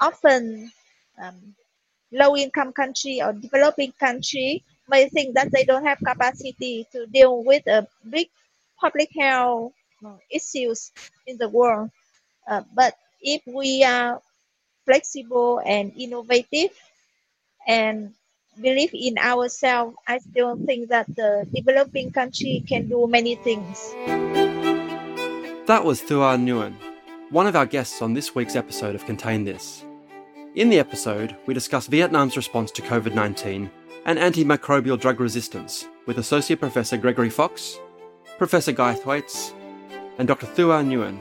often um, low income country or developing country may think that they don't have capacity to deal with a big public health uh, issues in the world. Uh, but if we are flexible and innovative and believe in ourselves, I still think that the developing country can do many things. That was Thua Nguyen, one of our guests on this week's episode of Contain This. In the episode, we discuss Vietnam's response to COVID 19 and antimicrobial drug resistance with Associate Professor Gregory Fox, Professor Guy Thwaites, and Dr. Thua Nguyen.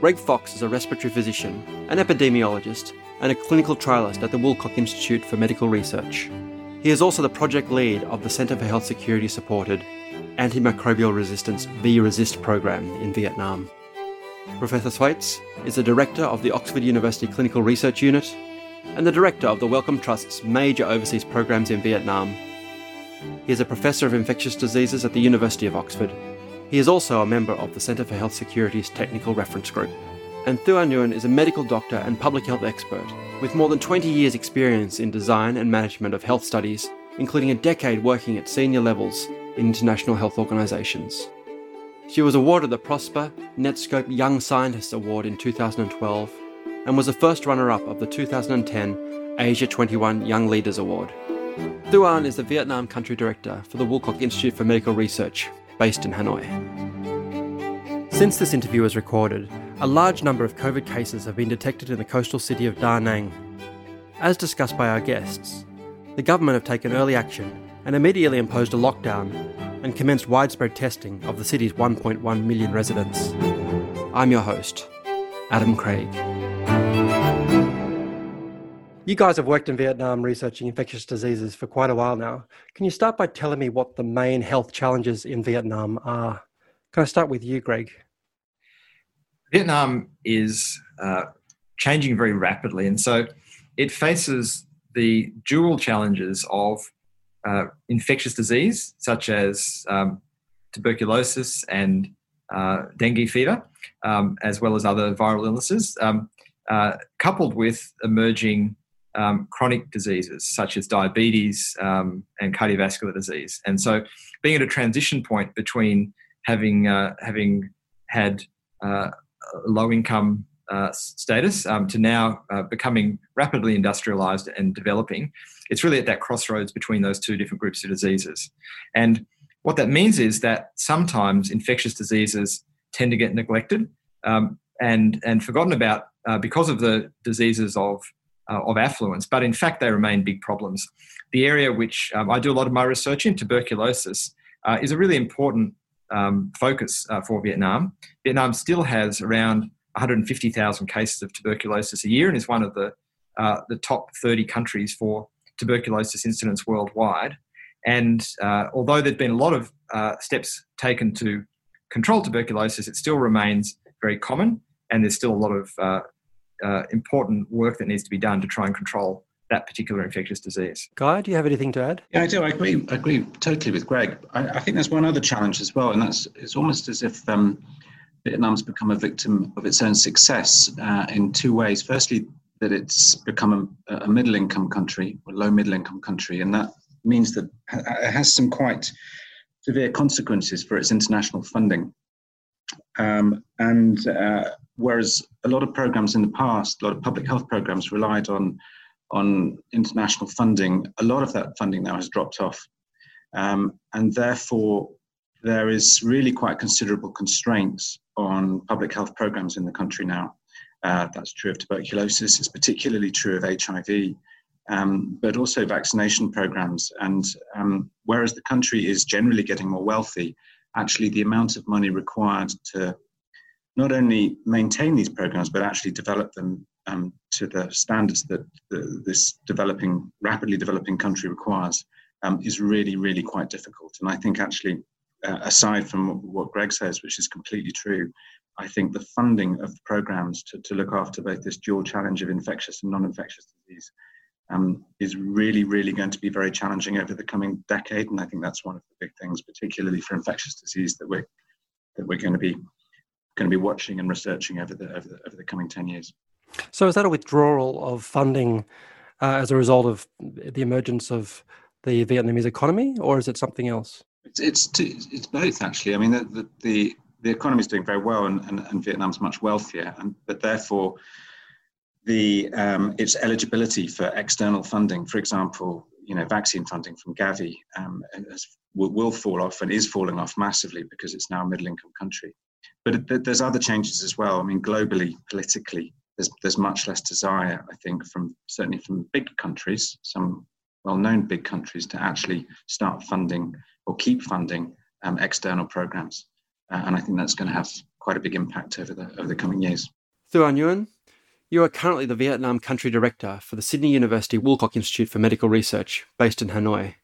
Greg Fox is a respiratory physician, an epidemiologist, and a clinical trialist at the Woolcock Institute for Medical Research. He is also the project lead of the Centre for Health Security supported Antimicrobial Resistance V-Resist program in Vietnam. Professor Thwaites is the director of the Oxford University Clinical Research Unit and the director of the Wellcome Trust's major overseas programs in Vietnam. He is a professor of infectious diseases at the University of Oxford. He is also a member of the Centre for Health Security's Technical Reference Group and Thua Nguyen is a medical doctor and public health expert with more than 20 years' experience in design and management of health studies, including a decade working at senior levels in international health organisations. She was awarded the Prosper Netskope Young Scientist Award in 2012 and was the first runner up of the 2010 Asia 21 Young Leaders Award. Thuan is the Vietnam Country Director for the Woolcock Institute for Medical Research, based in Hanoi. Since this interview was recorded, a large number of COVID cases have been detected in the coastal city of Da Nang. As discussed by our guests, the government have taken early action and immediately imposed a lockdown and commenced widespread testing of the city's 1.1 million residents. I'm your host, Adam Craig. You guys have worked in Vietnam researching infectious diseases for quite a while now. Can you start by telling me what the main health challenges in Vietnam are? Can I start with you, Greg? Vietnam is uh, changing very rapidly, and so it faces the dual challenges of uh, infectious disease, such as um, tuberculosis and uh, dengue fever, um, as well as other viral illnesses, um, uh, coupled with emerging um, chronic diseases such as diabetes um, and cardiovascular disease. And so, being at a transition point between having uh, having had uh, low income uh, status um, to now uh, becoming rapidly industrialized and developing, it's really at that crossroads between those two different groups of diseases. And what that means is that sometimes infectious diseases tend to get neglected um, and, and forgotten about uh, because of the diseases of, uh, of affluence, but in fact, they remain big problems. The area which um, I do a lot of my research in, tuberculosis, uh, is a really important um, focus uh, for Vietnam. Vietnam still has around 150,000 cases of tuberculosis a year and is one of the, uh, the top 30 countries for tuberculosis incidence worldwide. And uh, although there's been a lot of uh, steps taken to control tuberculosis, it still remains very common, and there's still a lot of uh, uh, important work that needs to be done to try and control that particular infectious disease. Guy, do you have anything to add? Yeah, I do. I agree. I agree totally with Greg. I, I think there's one other challenge as well, and that's it's almost as if um, Vietnam's become a victim of its own success uh, in two ways. Firstly, that it's become a, a middle-income country, a low middle-income country, and that means that it has some quite severe consequences for its international funding. Um, and uh, whereas a lot of programs in the past, a lot of public health programs relied on on international funding, a lot of that funding now has dropped off. Um, and therefore, there is really quite considerable constraints on public health programs in the country now. Uh, that's true of tuberculosis, it's particularly true of HIV, um, but also vaccination programs. And um, whereas the country is generally getting more wealthy, actually the amount of money required to not only maintain these programs, but actually develop them um, to the standards that the, this developing, rapidly developing country requires um, is really, really quite difficult. And I think actually, uh, aside from what Greg says, which is completely true, I think the funding of programs to, to look after both this dual challenge of infectious and non-infectious disease um, is really, really going to be very challenging over the coming decade. And I think that's one of the big things, particularly for infectious disease, that we're that we're going to be going to be watching and researching over the over the, over the coming ten years. So, is that a withdrawal of funding uh, as a result of the emergence of the Vietnamese economy, or is it something else? It's it's, it's both actually. I mean, the the, the, the economy is doing very well, and, and, and Vietnam's much wealthier, and but therefore the um, its eligibility for external funding, for example, you know, vaccine funding from Gavi um, has, will, will, fall off and is falling off massively because it's now a middle-income country. But it, there's other changes as well. I mean, globally, politically, there's there's much less desire, I think, from certainly from big countries, some well-known big countries, to actually start funding or keep funding um, external programs, uh, and I think that's going to have quite a big impact over the over the coming years. Thuan Nguyen, you are currently the Vietnam Country Director for the Sydney University Woolcock Institute for Medical Research, based in Hanoi.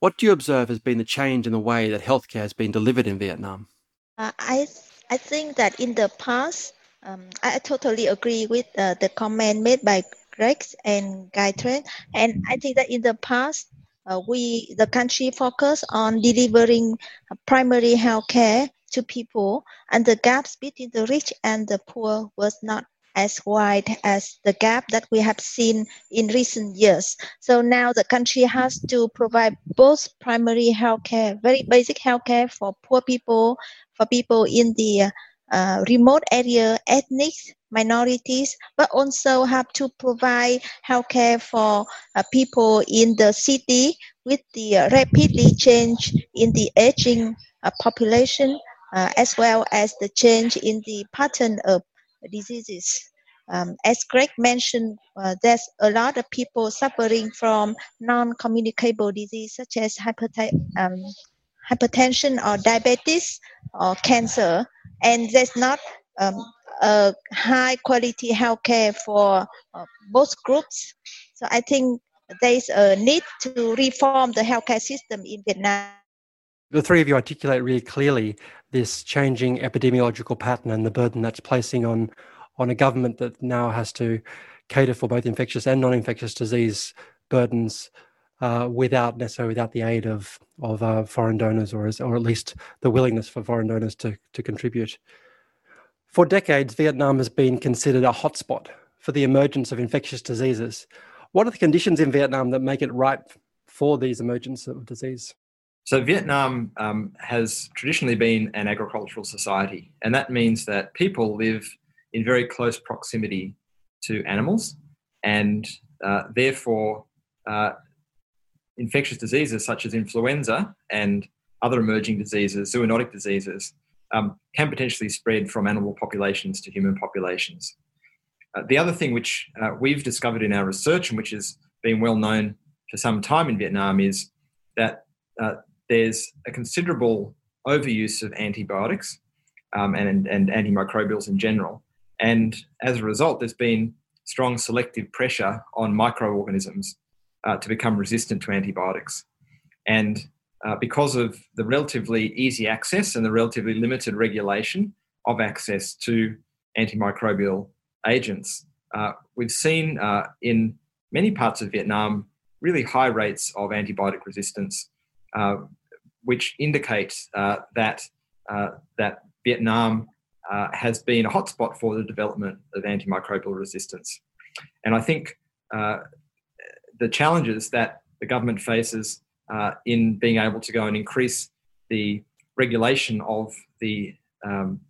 What do you observe has been the change in the way that healthcare has been delivered in Vietnam? Uh, I I think that in the past, um, I totally agree with uh, the comment made by Greg and Guy Trent, and I think that in the past, uh, we the country focused on delivering primary health care to people, and the gaps between the rich and the poor was not as wide as the gap that we have seen in recent years. So now the country has to provide both primary health care, very basic health care for poor people, for people in the uh, remote area, ethnic minorities, but also have to provide healthcare for uh, people in the city with the uh, rapidly change in the aging uh, population, uh, as well as the change in the pattern of diseases. Um, as Greg mentioned, uh, there's a lot of people suffering from non-communicable disease such as um, hypertension or diabetes or cancer, and there's not um, a high quality healthcare for uh, both groups. So I think there's a need to reform the healthcare system in Vietnam. The three of you articulate really clearly this changing epidemiological pattern and the burden that's placing on on a government that now has to cater for both infectious and non-infectious disease burdens uh, without necessarily without the aid of of uh, foreign donors or as, or at least the willingness for foreign donors to to contribute. For decades, Vietnam has been considered a hotspot for the emergence of infectious diseases. What are the conditions in Vietnam that make it ripe for these emergence of disease? So Vietnam um, has traditionally been an agricultural society, and that means that people live in very close proximity to animals, and uh, therefore uh, infectious diseases such as influenza and other emerging diseases, zoonotic diseases, um, can potentially spread from animal populations to human populations. Uh, the other thing which uh, we've discovered in our research and which has been well known for some time in Vietnam is that uh, there's a considerable overuse of antibiotics um, and, and antimicrobials in general. And as a result, there's been strong selective pressure on microorganisms uh, to become resistant to antibiotics. And uh, because of the relatively easy access and the relatively limited regulation of access to antimicrobial agents, uh, we've seen uh, in many parts of Vietnam really high rates of antibiotic resistance, uh, which indicates uh, that that Vietnam has been a hotspot for the development of antimicrobial resistance. And I think the challenges that the government faces uh, in being able to go and increase the regulation of the, um,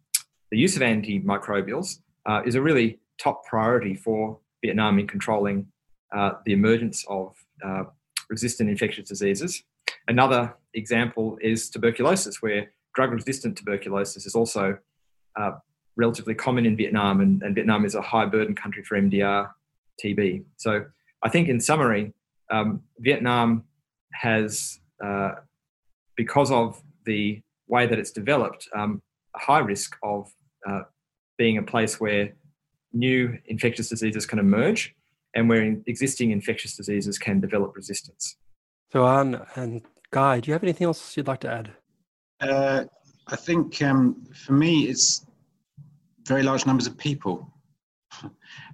the use of antimicrobials uh, is a really top priority for Vietnam in controlling uh, the emergence of uh, resistant infectious diseases. Another example is tuberculosis, where drug resistant tuberculosis is also uh, relatively common in Vietnam, and, and Vietnam is a high burden country for MDR TB. So I think, in summary, um, Vietnam has, uh, because of the way that it's developed, um, a high risk of uh, being a place where new infectious diseases can emerge and where existing infectious diseases can develop resistance. So, Anne and Guy, do you have anything else you'd like to add? Uh, I think um, for me, it's very large numbers of people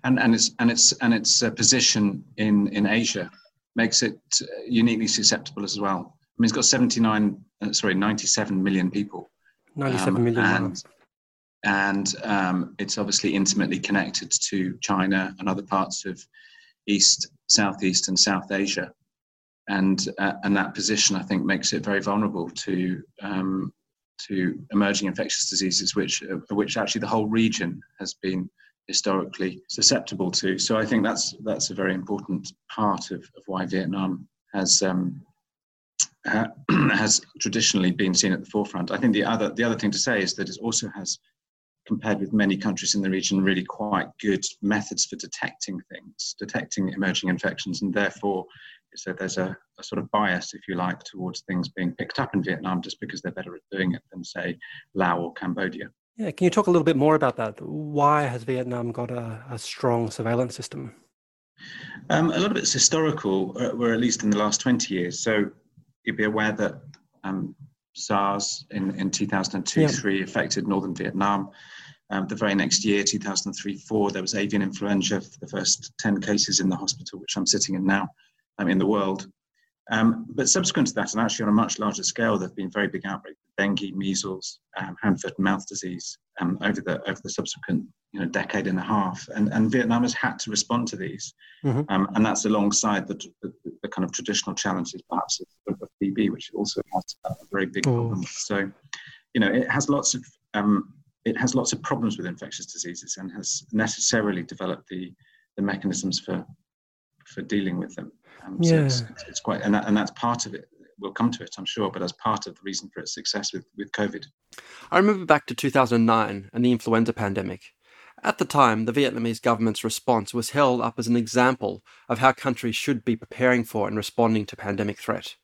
and and its and its and its uh, position in in Asia makes it uh, uniquely susceptible as well. I mean, it's got 79, uh, sorry, 97 million people. 97 um, million. And and um, it's obviously intimately connected to China and other parts of East, Southeast, and South Asia. And, uh, and that position, I think, makes it very vulnerable to, um, to emerging infectious diseases, which, uh, which actually the whole region has been historically susceptible to. So I think that's, that's a very important part of, of why Vietnam has, um, uh, has traditionally been seen at the forefront. I think the other, the other thing to say is that it also has compared with many countries in the region, really quite good methods for detecting things, detecting emerging infections, and therefore, so there's a, a, sort of bias, if you like, towards things being picked up in Vietnam just because they're better at doing it than, say, Laos or Cambodia. Yeah, can you talk a little bit more about that? Why has Vietnam got a, a strong surveillance system? Um, a lot of it's historical, uh, or at least in the last 20 years. So you'd be aware that um, SARS in, in 2002 yeah. 3 affected northern Vietnam. Um, the very next year, 2003 4, there was avian influenza for the first 10 cases in the hospital, which I'm sitting in now um, in the world. Um, but subsequent to that, and actually on a much larger scale, there have been very big outbreaks of dengue, measles, um, hand, foot, and mouth disease um, over the over the subsequent you know decade and a half. And, and Vietnam has had to respond to these, mm-hmm. um, and that's alongside the, the, the, kind of traditional challenges, perhaps of, of TB, which also has a very big oh. problem. So, you know, it has lots of um, it has lots of problems with infectious diseases and has necessarily developed the the mechanisms for for dealing with them. Um, yeah. So it's, it's, quite, and, that, and that's part of it. We'll come to it, I'm sure, but as part of the reason for its success with, with COVID. I remember back to 2009 and the influenza pandemic. At the time, the Vietnamese government's response was held up as an example of how countries should be preparing for and responding to pandemic threat.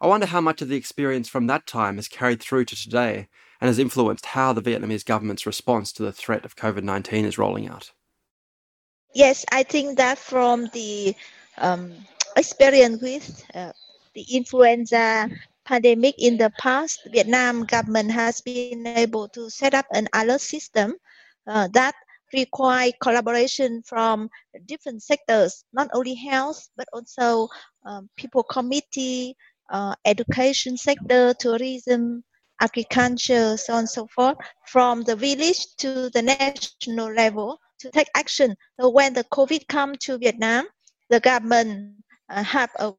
I wonder how much of the experience from that time has carried through to today and has influenced how the Vietnamese government's response to the threat of COVID 19 is rolling out. Yes, I think that from the um, experience with uh, the influenza pandemic in the past, Vietnam government has been able to set up an alert system uh, that require collaboration from different sectors, not only health, but also um, people committee, uh, education sector, tourism, agriculture, so on and so forth, from the village to the national level to take action. So when the COVID come to Vietnam, the government uh, have a,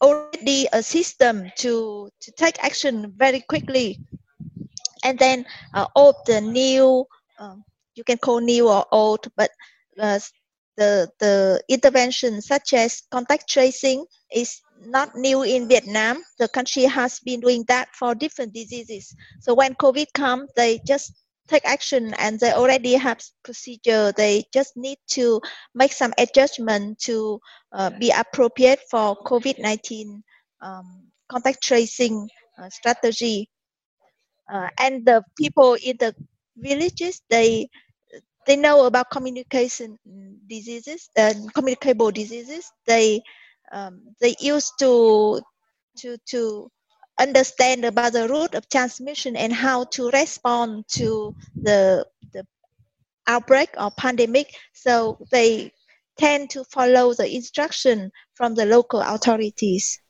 already a system to, to take action very quickly. And then uh, all the new, um, you can call new or old, but uh, the, the intervention such as contact tracing is not new in Vietnam. The country has been doing that for different diseases. So when COVID comes, they just take action and they already have procedure. They just need to make some adjustment to uh, be appropriate for covid-19 um, contact tracing uh, strategy. Uh, and the people in the villages they they know about communication diseases and communicable diseases. They um, they used to to to understand about the route of transmission and how to respond to the, the outbreak or pandemic. So they tend to follow the instruction from the local authorities.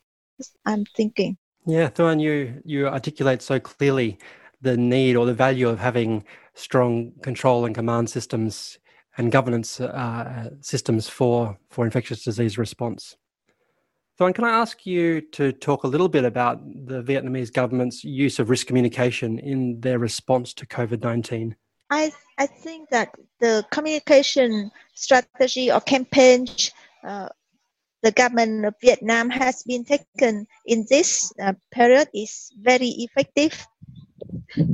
I'm thinking. Yeah, Thuan, you you articulate so clearly the need or the value of having strong control and command systems and governance uh, systems for for infectious disease response. Thuan, can I ask you to talk a little bit about the Vietnamese government's use of risk communication in their response to COVID 19? I, I think that the communication strategy or campaign uh, the government of Vietnam has been taken in this uh, period is very effective.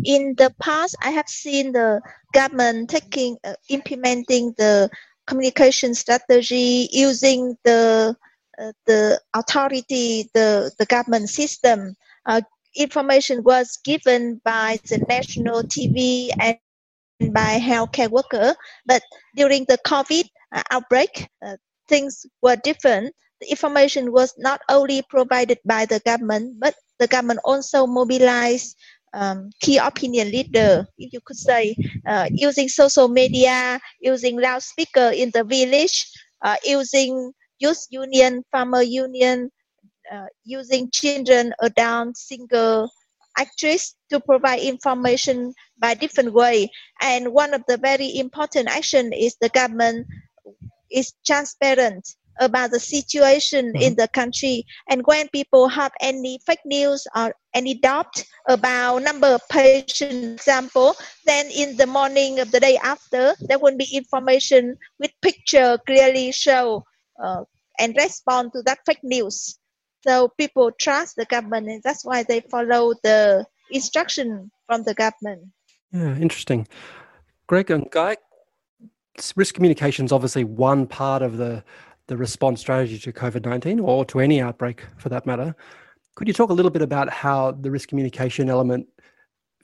In the past, I have seen the government taking uh, implementing the communication strategy using the the authority, the, the government system, uh, information was given by the national TV and by healthcare worker. But during the COVID uh, outbreak, uh, things were different. The information was not only provided by the government, but the government also mobilized um, key opinion leader, if you could say, uh, using social media, using loudspeaker in the village, uh, using youth union, farmer union, uh, using children, adult, single, actress to provide information by different way. And one of the very important action is the government is transparent about the situation mm-hmm. in the country and when people have any fake news or any doubt about number of patients example then in the morning of the day after there will be information with picture clearly show uh, and respond to that fake news. So people trust the government and that's why they follow the instruction from the government. Yeah interesting. Greg and guy risk communication is obviously one part of the the response strategy to COVID 19 or to any outbreak for that matter. Could you talk a little bit about how the risk communication element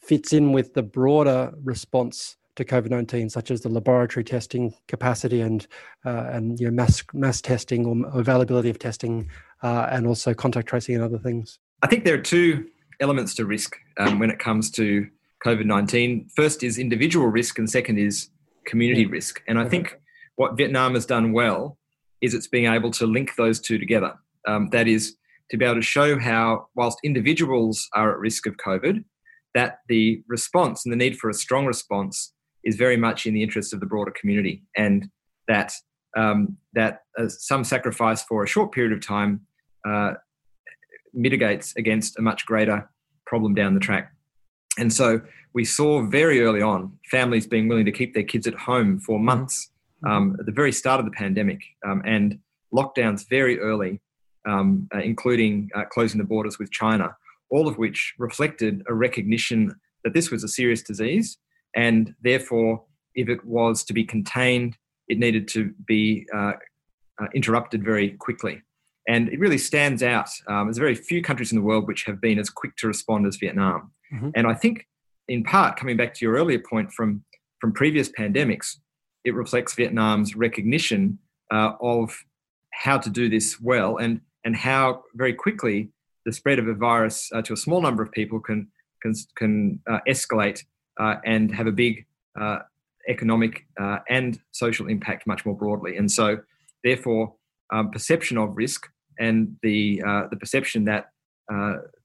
fits in with the broader response to COVID nineteen, such as the laboratory testing capacity and uh, and you know, mass mass testing or availability of testing, uh, and also contact tracing and other things? I think there are two elements to risk um, when it comes to COVID nineteen. First is individual risk, and second is community risk. And I think what Vietnam has done well is it's being able to link those two together. Um, that is, to be able to show how, whilst individuals are at risk of COVID, that the response and the need for a strong response is very much in the interest of the broader community, and that um, that uh, some sacrifice for a short period of time uh, mitigates against a much greater problem down the track. And so we saw very early on families being willing to keep their kids at home for months um, at the very start of the pandemic um, and lockdowns very early, um, uh, including uh, closing the borders with China, all of which reflected a recognition that this was a serious disease and therefore, if it was to be contained, it needed to be uh, uh interrupted very quickly. And it really stands out. Um, there's very few countries in the world which have been as quick to respond as Vietnam. Mm-hmm. And I think, in part, coming back to your earlier point from, from previous pandemics, it reflects Vietnam's recognition uh, of how to do this well and, and how very quickly the spread of a virus uh, to a small number of people can, can, can uh, escalate and have a big uh, economic uh, and social impact much more broadly. And so, therefore, um, perception of risk and the, the perception that,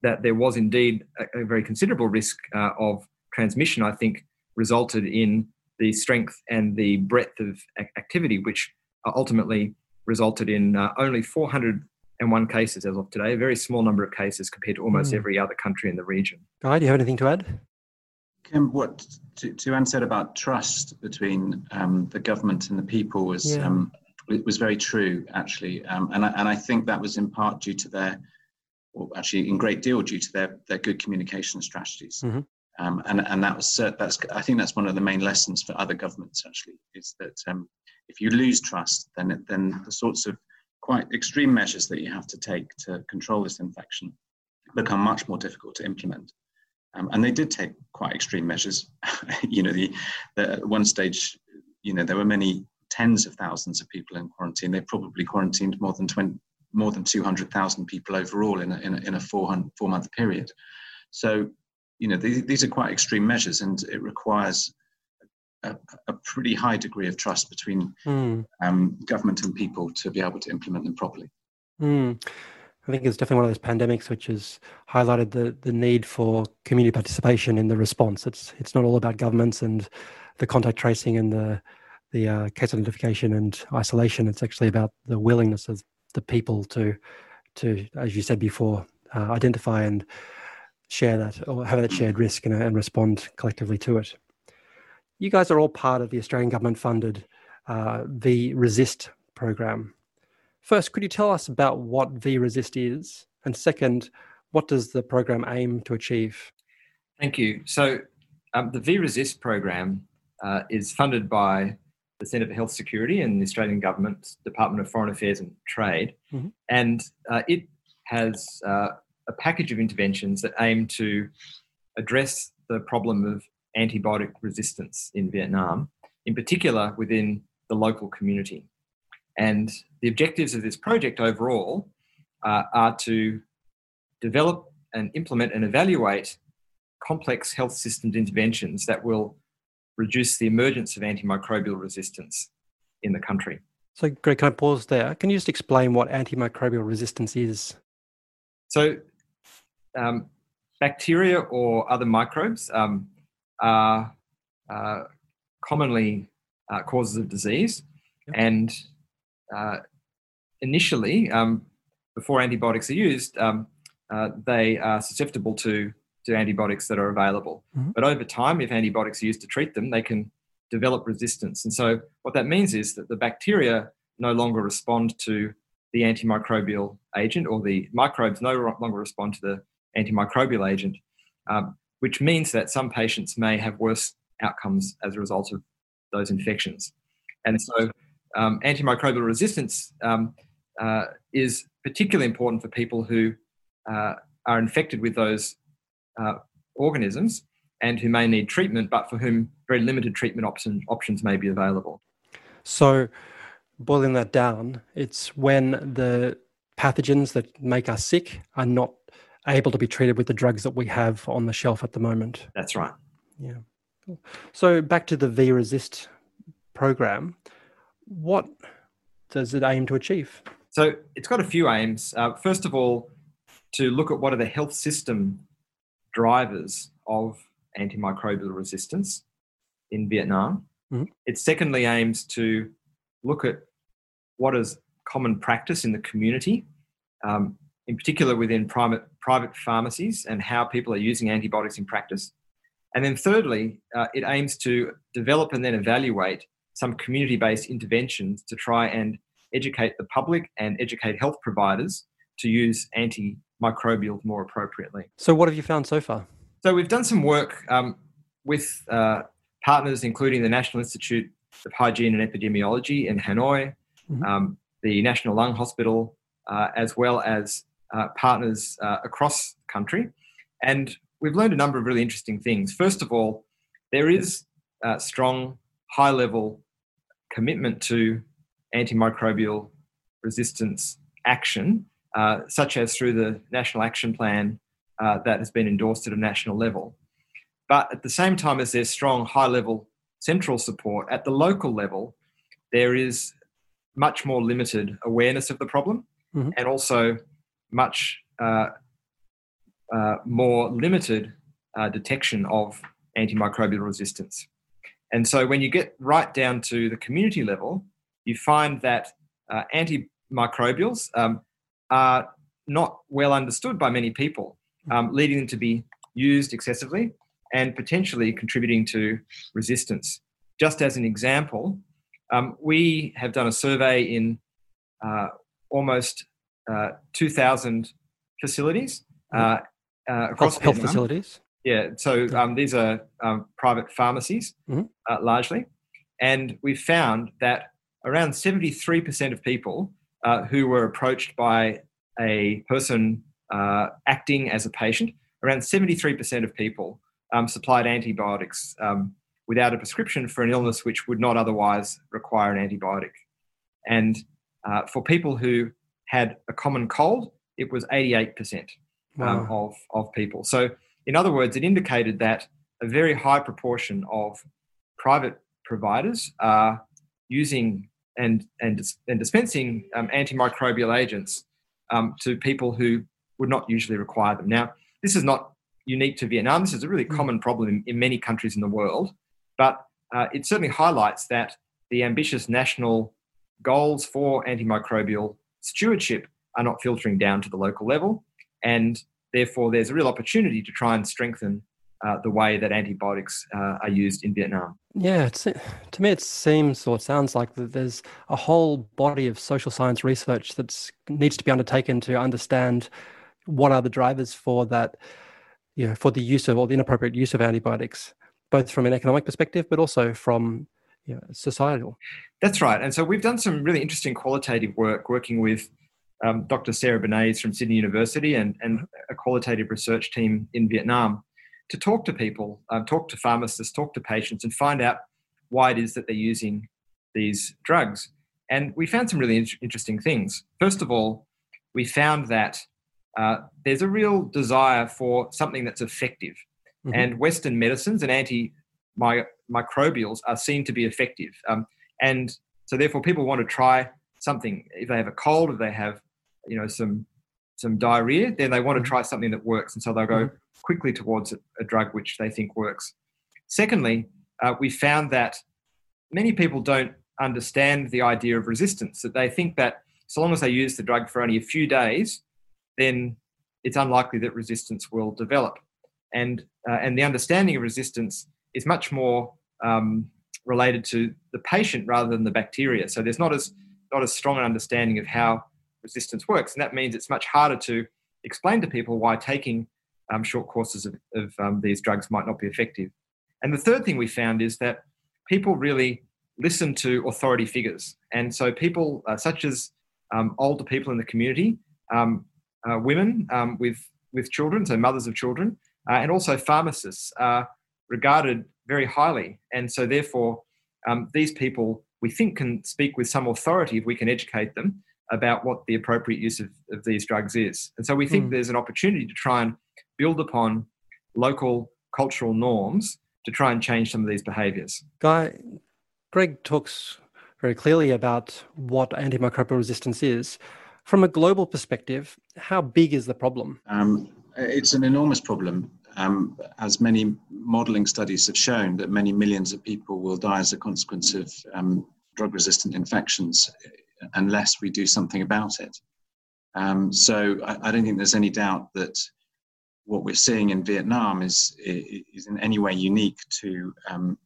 that there was indeed a, a very considerable risk of transmission, I think, resulted in the strength and the breadth of activity, which ultimately resulted in uh, only 401 cases as of today, a very small number of cases compared to almost mm. every other country in the region. Guy, do you have anything to add? Kim, what to, to Anne said about trust between um, the government and the people was yeah. um, it was very true actually, um, and I, and I think that was in part due to their, well, actually in great deal due to their their good communication strategies. Mm-hmm. Um, and and that was that's I think that's one of the main lessons for other governments actually is that um, if you lose trust, then it, then the sorts of quite extreme measures that you have to take to control this infection become much more difficult to implement. Um, and they did take quite extreme measures. you know, the, the at one stage, you know, there were many tens of thousands of people in quarantine. They probably quarantined more than 20, more than 200,000 people overall in a, in a, in a four, four month period. So you know, these, these are quite extreme measures, and it requires a, a pretty high degree of trust between mm. um, government and people to be able to implement them properly. Mm. I think it's definitely one of those pandemics which has highlighted the the need for community participation in the response. It's it's not all about governments and the contact tracing and the the uh, case identification and isolation. It's actually about the willingness of the people to to, as you said before, uh, identify and share that or have that shared risk and, and respond collectively to it. You guys are all part of the Australian government funded uh, V Resist program. First, could you tell us about what V Resist is? And second, what does the program aim to achieve? Thank you. So, um, the V Resist program uh, is funded by the Centre for Health Security and the Australian Government's Department of Foreign Affairs and Trade, mm-hmm. and uh, it has uh, a package of interventions that aim to address the problem of antibiotic resistance in Vietnam, in particular within the local community. And the objectives of this project overall uh, are to develop and implement and evaluate complex health systems interventions that will reduce the emergence of antimicrobial resistance in the country. So, Greg, can I pause there? Can you just explain what antimicrobial resistance is? So, um, bacteria or other microbes um, are uh, commonly uh, causes of disease, yep. and uh, initially, um, before antibiotics are used, um, uh, they are susceptible to to antibiotics that are available. Mm-hmm. But over time, if antibiotics are used to treat them, they can develop resistance. And so, what that means is that the bacteria no longer respond to the antimicrobial agent, or the microbes no longer respond to the antimicrobial agent, um, which means that some patients may have worse outcomes as a result of those infections. And so, um, antimicrobial resistance um, uh, is particularly important for people who uh, are infected with those uh, organisms and who may need treatment, but for whom very limited treatment option, options may be available. So, boiling that down, it's when the pathogens that make us sick are not able to be treated with the drugs that we have on the shelf at the moment. That's right. Yeah. So back to the V Resist program, what does it aim to achieve? So it's got a few aims. Uh, first of all, to look at what are the health system drivers of antimicrobial resistance in Vietnam. Mm-hmm. It secondly aims to look at what is common practice in the community, um, in particular within private, private pharmacies, and how people are using antibiotics in practice. And then thirdly, uh, it aims to develop and then evaluate some community based interventions to try and educate the public and educate health providers to use antimicrobials more appropriately. So, what have you found so far? So, we've done some work um, with uh, partners, including the National Institute of Hygiene and Epidemiology in Hanoi, mm-hmm. um, the National Lung Hospital, uh, as well as uh, partners uh, across the country. And we've learned a number of really interesting things. First of all, there is uh, strong, high level commitment to antimicrobial resistance action, uh, such as through the National Action Plan uh, that has been endorsed at a national level. But at the same time as there's strong, high level central support, at the local level, there is much more limited awareness of the problem mm-hmm. and also much uh, uh, more limited uh, detection of antimicrobial resistance. And so when you get right down to the community level, you find that uh, antimicrobials um, are not well understood by many people, um, leading them to be used excessively and potentially contributing to resistance. Just as an example, um, we have done a survey in uh, almost uh, 2,000 facilities uh, uh, across health, health facilities. Yeah, so um, these are um, private pharmacies mm-hmm. uh, largely, and we found that around 73% of people uh, who were approached by a person uh, acting as a patient, around 73% of people um, supplied antibiotics um, without a prescription for an illness which would not otherwise require an antibiotic. And uh, for people who had a common cold, it was 88% um, wow. of, of people. So, in other words, it indicated that a very high proportion of private providers are using and, and, and dispensing um, antimicrobial agents um, to people who would not usually require them. Now, this is not unique to Vietnam. This is a really mm. common problem in, in many countries in the world, but uh, it certainly highlights that the ambitious national goals for antimicrobial stewardship are not filtering down to the local level. And therefore, there's a real opportunity to try and strengthen uh, the way that antibiotics uh, are used in Vietnam. Yeah, to me, it seems or it sounds like that there's a whole body of social science research that needs to be undertaken to understand what are the drivers for that, you know, for the use of or the inappropriate use of antibiotics, both from an economic perspective, but also from you know, societal. That's right. And so we've done some really interesting qualitative work working with um, Dr. Sarah Bernays from Sydney University and, and a qualitative research team in Vietnam to talk to people, um, talk to pharmacists, talk to patients, and find out why it is that they're using these drugs. And we found some really in- interesting things. First of all, we found that uh, there's a real desire for something that's effective. Mm-hmm. And Western medicines and antimicrobials are seen to be effective. Um, and so, therefore, people want to try something. If they have a cold, if they have you know some some diarrhea, then they want to Mhm. try something that works. And so they'll go quickly towards a, a drug which they think works. Secondly, uh, we found that many people don't understand the idea of resistance, that they think that so long as they use the drug for only a few days, then it's unlikely that resistance will develop. And, uh, and the understanding of resistance is much more um, related to the patient rather than the bacteria. So there's not as, not as strong an understanding of how resistance works. And that means it's much harder to explain to people why taking um, short courses of, of um, these drugs might not be effective. And the third thing we found is that people really listen to authority figures. And so people uh, such as um, older people in the community, um, uh, women um, with, with children, so mothers of children, uh, and also pharmacists are regarded very highly. And so therefore, um, these people we think can speak with some authority if we can educate them about what the appropriate use of, of these drugs is. And so we think Mm. there's an opportunity to try and build upon local cultural norms to try and change some of these behaviors. Guy, Greg talks very clearly about what antimicrobial resistance is. From a global perspective, how big is the problem? Um, it's an enormous problem, um, as many modelling studies have shown that many millions of people will die as a consequence of um, drug-resistant infections unless we do something about it. Um, so I, I, don't think there's any doubt that what we're seeing in Vietnam is is in any way unique to um,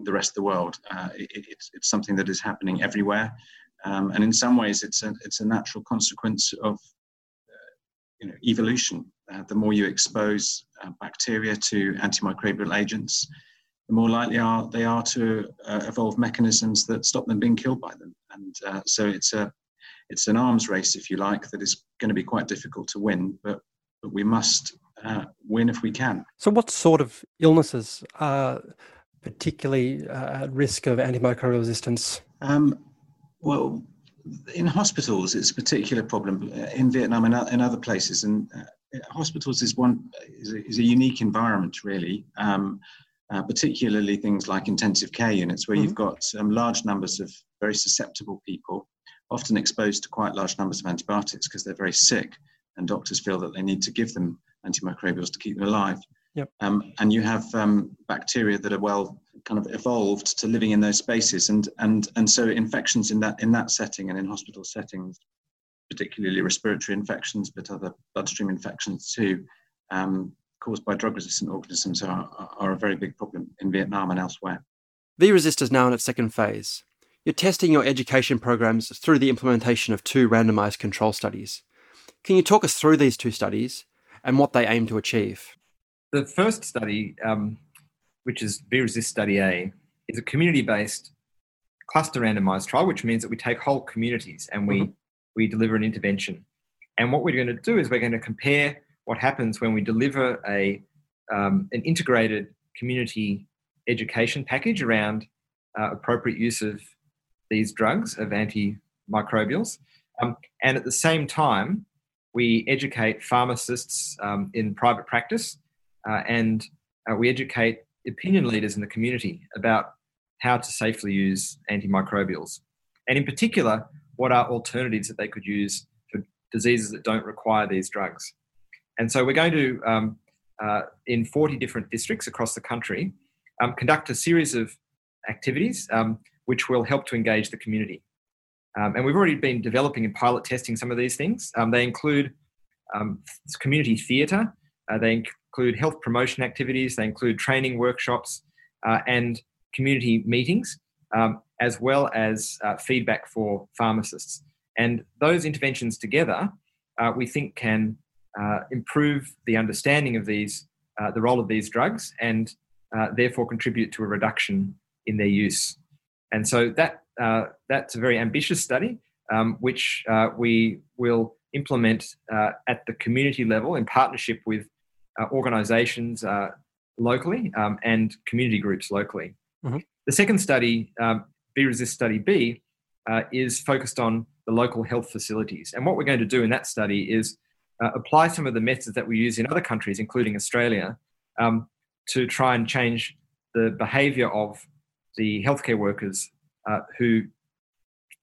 the rest of the world. Uh, it, it's, it's something that is happening everywhere, um, and in some ways, it's a it's a natural consequence of uh, you know evolution. Uh, the more you expose uh, bacteria to antimicrobial agents, the more likely are they are to uh, evolve mechanisms that stop them being killed by them. And uh, so it's a it's an arms race, if you like, that is going to be quite difficult to win, but but we must uh, win if we can. So, what sort of illnesses are particularly uh, at risk of antimicrobial resistance? Um, well, in hospitals, it's a particular problem uh, in Vietnam and in other places. And uh, hospitals is one is a, is a unique environment, really. Um, uh, particularly things like intensive care units, where mm-hmm. you've got um, large numbers of very susceptible people, often exposed to quite large numbers of antibiotics because they're very sick, and doctors feel that they need to give them antimicrobials to keep them alive. Yep. Um, and you have um, bacteria that are well kind of evolved to living in those spaces, and and and so infections in that in that setting and in hospital settings, particularly respiratory infections, but other bloodstream infections too, um, caused by drug-resistant organisms are, are a very big problem in Vietnam and elsewhere. VResist is now in its second phase. You're testing your education programs through the implementation of two randomized control studies. Can you talk us through these two studies and what they aim to achieve? The first study, um, which is VResist Study A, is a community-based cluster randomized trial, which means that we take whole communities and we, mm-hmm. we deliver an intervention. And what we're going to do is we're going to compare what happens when we deliver a, um, an integrated community education package around uh, appropriate use of these drugs, of antimicrobials. Um, and at the same time, we educate pharmacists um, in private practice uh, and uh, we educate opinion leaders in the community about how to safely use antimicrobials. And in particular, what are alternatives that they could use for diseases that don't require these drugs. And so we're going to, um, uh, in 40 different districts across the country, um, conduct a series of activities um, which will help to engage the community. Um, and we've already been developing and pilot testing some of these things. Um, they include community theatre, uh, they include health promotion activities, they include training workshops uh, and community meetings, as well as uh, feedback for pharmacists. And those interventions together, uh, we think can uh, improve the understanding of these, uh, the role of these drugs, and uh, therefore contribute to a reduction in their use. And so that uh, that's a very ambitious study, um, which uh, we will implement uh, at the community level in partnership with organisations locally um, and community groups locally. Mm-hmm. The second study, um, VResist Study B, is focused on the local health facilities. And what we're going to do in that study is uh, apply some of the methods that we use in other countries, including Australia, um, to try and change the behaviour of the healthcare workers uh, who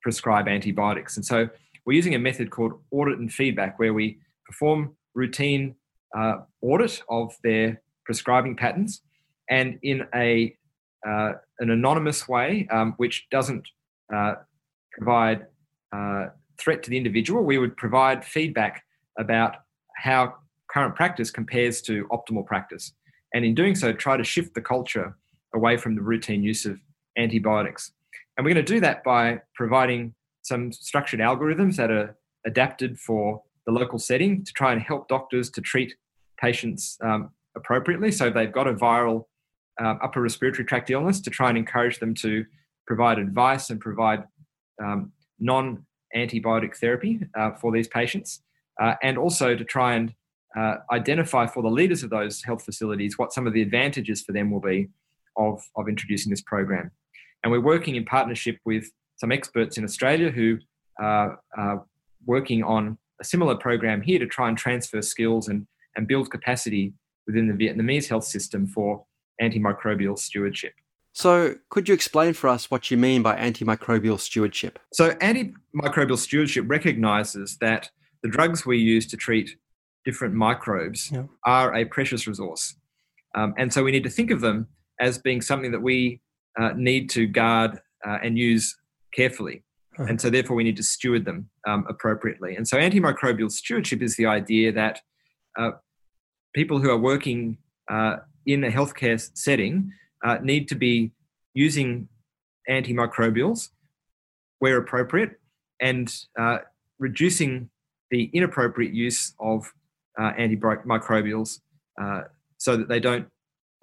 prescribe antibiotics. And so we're using a method called audit and feedback, where we perform routine uh, audit of their prescribing patterns and in a uh, an anonymous way, um, which doesn't uh, provide uh, threat to the individual, we would provide feedback about how current practice compares to optimal practice. And in doing so, try to shift the culture away from the routine use of antibiotics. And we're going to do that by providing some structured algorithms that are adapted for the local setting to try and help doctors to treat patients um, appropriately. So they've got a viral um, upper respiratory tract illness to try and encourage them to provide advice and provide um, non antibiotic therapy uh, for these patients, uh, and also to try and uh, identify for the leaders of those health facilities what some of the advantages for them will be of, of introducing this program. And we're working in partnership with some experts in Australia who are working on a similar program here to try and transfer skills and, and build capacity within the Vietnamese health system for antimicrobial stewardship. So, could you explain for us what you mean by antimicrobial stewardship? So, antimicrobial stewardship recognizes that the drugs we use to treat different microbes yeah. are a precious resource. Um, and so, we need to think of them as being something that we uh, need to guard uh, and use carefully. Uh-huh. And so, therefore, we need to steward them um, appropriately. And so, antimicrobial stewardship is the idea that uh, people who are working uh, in a healthcare setting uh, need to be using antimicrobials where appropriate and uh, reducing the inappropriate use of uh, antimicrobials uh, so that they don't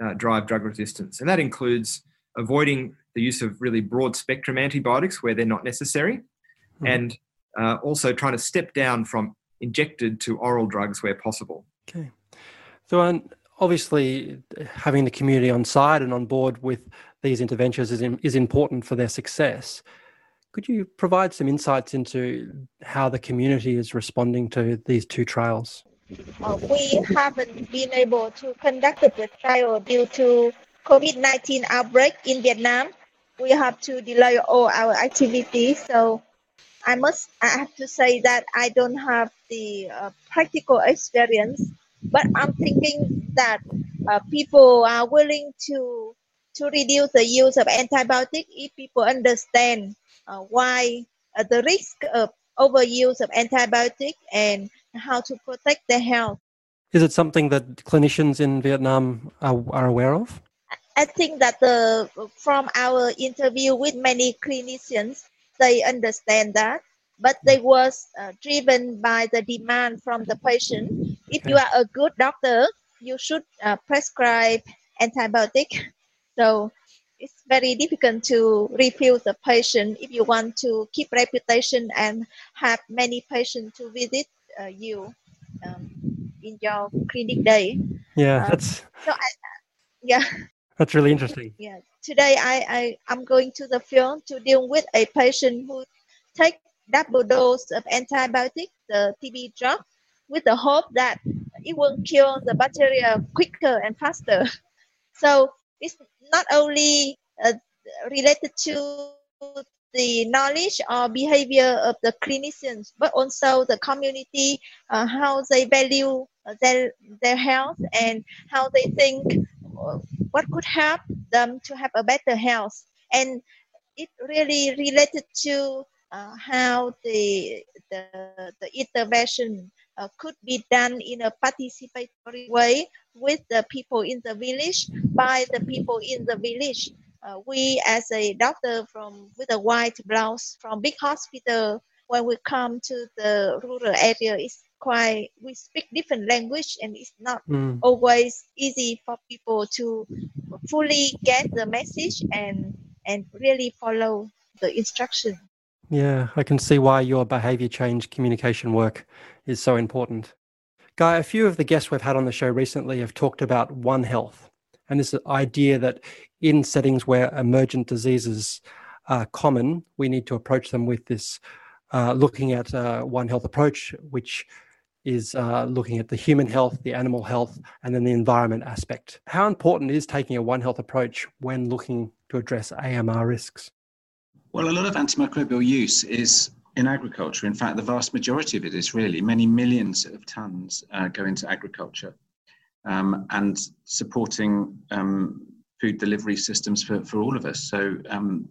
uh, drive drug resistance. And that includes avoiding the use of really broad spectrum antibiotics where they're not necessary mm-hmm. and uh, also trying to step down from injected to oral drugs where possible. Okay. So, um, obviously having the community on side and on board with these interventions is, in, is important for their success. Could you provide some insights into how the community is responding to these two trials? Uh, we haven't been able to conduct the trial due to COVID-19 outbreak in Vietnam. We have to delay all our activities. So I must, I have to say that I don't have the uh, practical experience but I'm thinking that uh, people are willing to to reduce the use of antibiotic if people understand uh, why uh, the risk of overuse of antibiotic and how to protect their health. Is it something that clinicians in Vietnam are, are aware of? I think that the from our interview with many clinicians, they understand that but they was uh, driven by the demand from the patient. If you are a good doctor, you should uh, prescribe antibiotic. So it's very difficult to refuse the patient if you want to keep reputation and have many patients to visit uh, you um, in your clinic day. Yeah, um, that's so. I, yeah, that's really interesting. Yeah, today I I am going to the field to deal with a patient who take double dose of antibiotic, the TB drug, with the hope that it will kill the bacteria quicker and faster. So it's not only uh, related to the knowledge or behavior of the clinicians, but also the community, uh, how they value uh, their, their health and how they think uh, what could help them to have a better health. And it really related to uh, how the, the, the intervention uh, could be done in a participatory way with the people in the village by the people in the village. Uh, we as a doctor from with a white blouse from big hospital when we come to the rural area it's quite we speak different language and it's not mm. always easy for people to fully get the message and and really follow the instruction yeah, I can see why your behavior change communication work is so important. Guy, a few of the guests we've had on the show recently have talked about One Health and this idea that in settings where emergent diseases are common, we need to approach them with this uh, looking at uh, One Health approach, which is uh, looking at the human health, the animal health, and then the environment aspect. How important is taking a One Health approach when looking to address AMR risks? Well, a lot of antimicrobial use is in agriculture. In fact, the vast majority of it is really many millions of tons uh, go into agriculture um, and supporting um, food delivery systems for, for all of us. So um,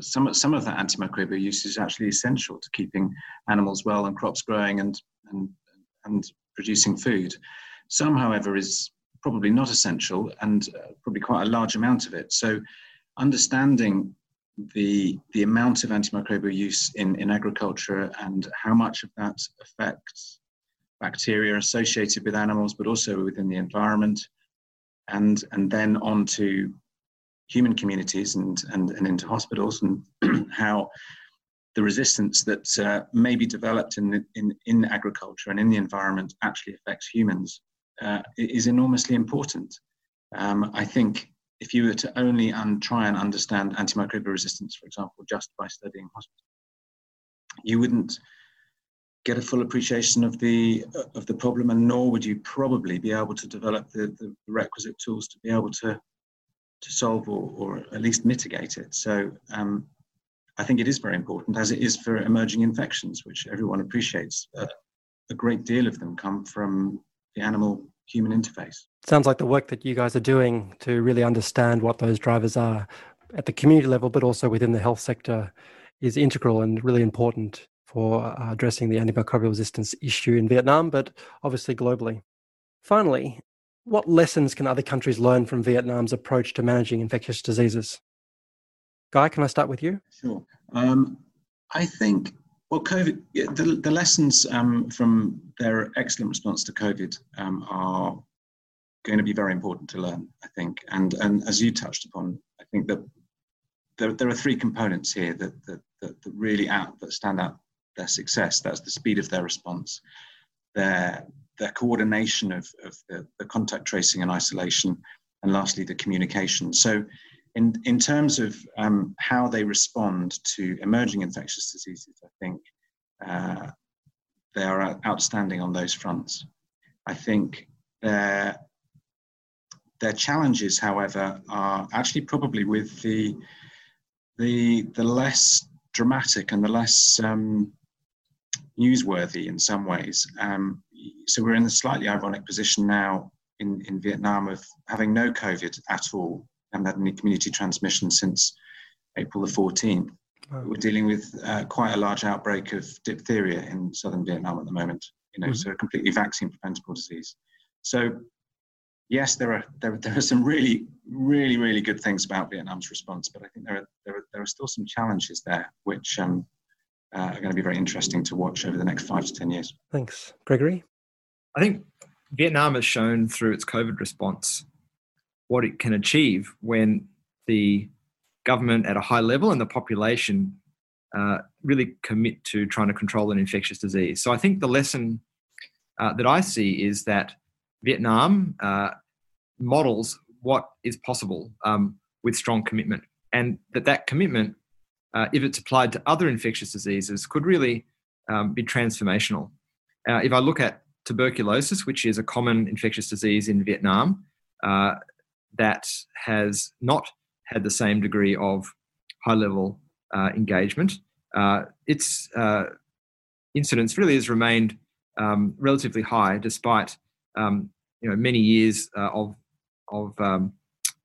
some, some of that antimicrobial use is actually essential to keeping animals well and crops growing and, and, and producing food. Some, however, is probably not essential and uh, probably quite a large amount of it. So understanding the, the amount of antimicrobial use in, in agriculture and how much of that affects bacteria associated with animals, but also within the environment, and, and then on to human communities and, and, and into hospitals, and how the resistance that uh, may be developed in, in, in agriculture and in the environment actually affects humans uh, is enormously important. Um, I think if you were to only try and understand antimicrobial resistance, for example, just by studying hospitals, you wouldn't get a full appreciation of the of the problem, and nor would you probably be able to develop the, the requisite tools to be able to to solve or, or at least mitigate it. So um, I think it is very important, as it is for emerging infections, which everyone appreciates. Uh, a great deal of them come from the animal human interface. Sounds like the work that you guys are doing to really understand what those drivers are at the community level, but also within the health sector, is integral and really important for uh, addressing the antimicrobial resistance issue in Vietnam, but obviously globally. Finally, what lessons can other countries learn from Vietnam's approach to managing infectious diseases? Guy, can I start with you? Sure. Um, I think, well, COVID, the, the lessons um, from their excellent response to COVID um, are going to be very important to learn, I think. And, and as you touched upon, I think that there, there are three components here that, that, that, that really out, that stand out their success. That's the speed of their response, their their coordination of, of the, the contact tracing and isolation, and lastly the communication. So, in in terms of um, how they respond to emerging infectious diseases, I think uh, they are outstanding on those fronts. I think their their challenges, however, are actually probably with the the the less dramatic and the less um, newsworthy in some ways. Um, so we're in a slightly ironic position now in, in Vietnam of having no COVID at all. Haven't had any community transmission since April the 14th. We're dealing with uh, quite a large outbreak of diphtheria in southern Vietnam at the moment. You know, mm-hmm. so a completely vaccine preventable disease. So yes, there are there, there are some really really really good things about Vietnam's response, but I think there are there are, there are still some challenges there which um, uh, are going to be very interesting to watch over the next five to 10 years. Thanks. Gregory? I think Vietnam has shown through its COVID response what it can achieve when the government at a high level and the population uh, really commit to trying to control an infectious disease. So I think the lesson uh, that I see is that Vietnam uh, models what is possible um, with strong commitment, and that that commitment uh, if it's applied to other infectious diseases, could really um, be transformational. Uh, if I look at tuberculosis, which is a common infectious disease in Vietnam, uh, that has not had the same degree of high level uh, engagement, uh, its uh, incidence really has remained um, relatively high despite um, you know, many years of, of, um,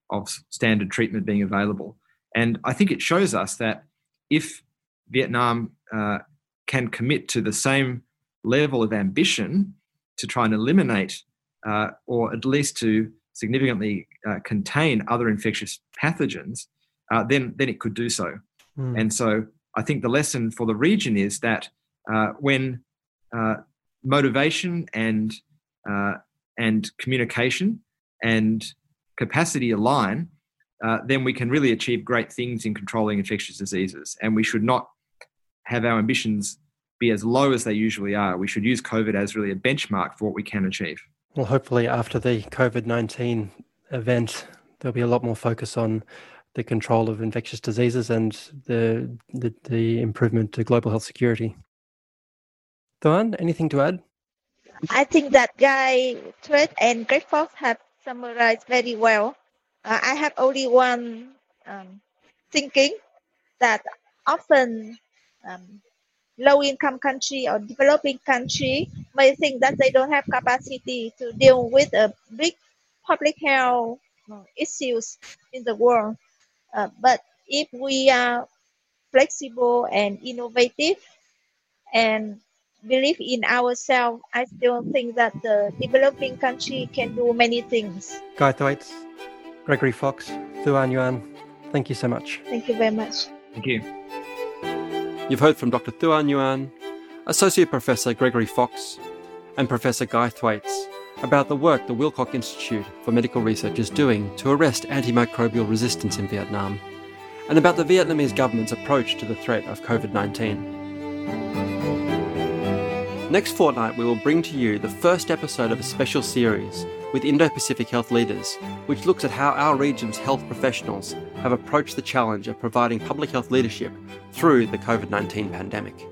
of standard treatment being available. And I think it shows us that if Vietnam uh, can commit to the same level of ambition to try and eliminate uh, or at least to significantly uh, contain other infectious pathogens, uh, then, then it could do so. Mm. And so I think the lesson for the region is that uh, when uh, motivation and, and communication and capacity align, uh, then we can really achieve great things in controlling infectious diseases. And we should not have our ambitions be as low as they usually are. We should use COVID as really a benchmark for what we can achieve. Well, hopefully, after the COVID 19 event, there'll be a lot more focus on the control of infectious diseases and the, the, the improvement to global health security. Thuan, anything to add? I think that Guy Thwaites and Greg Fox have summarized very well uh, I have only one um, thinking that often um, low income country or developing country may think that they don't have capacity to deal with a big public health issues in the world. Uh, but if we are flexible and innovative and believe in ourselves, I still think that the developing country can do many things. Guy Thwaites, Gregory Fox, Thuan Nguyen, thank you so much. Thank you very much. Thank you. You've heard from Dr. Thuan Nguyen, Associate Professor Gregory Fox, and Professor Guy Thwaites about the work the Woolcock Institute for Medical Research is doing to arrest antimicrobial resistance in Vietnam, and about the Vietnamese government's approach to the threat of COVID 19. Next fortnight, we will bring to you the first episode of a special series with Indo Pacific health leaders, which looks at how our region's health professionals have approached the challenge of providing public health leadership through the COVID 19 pandemic.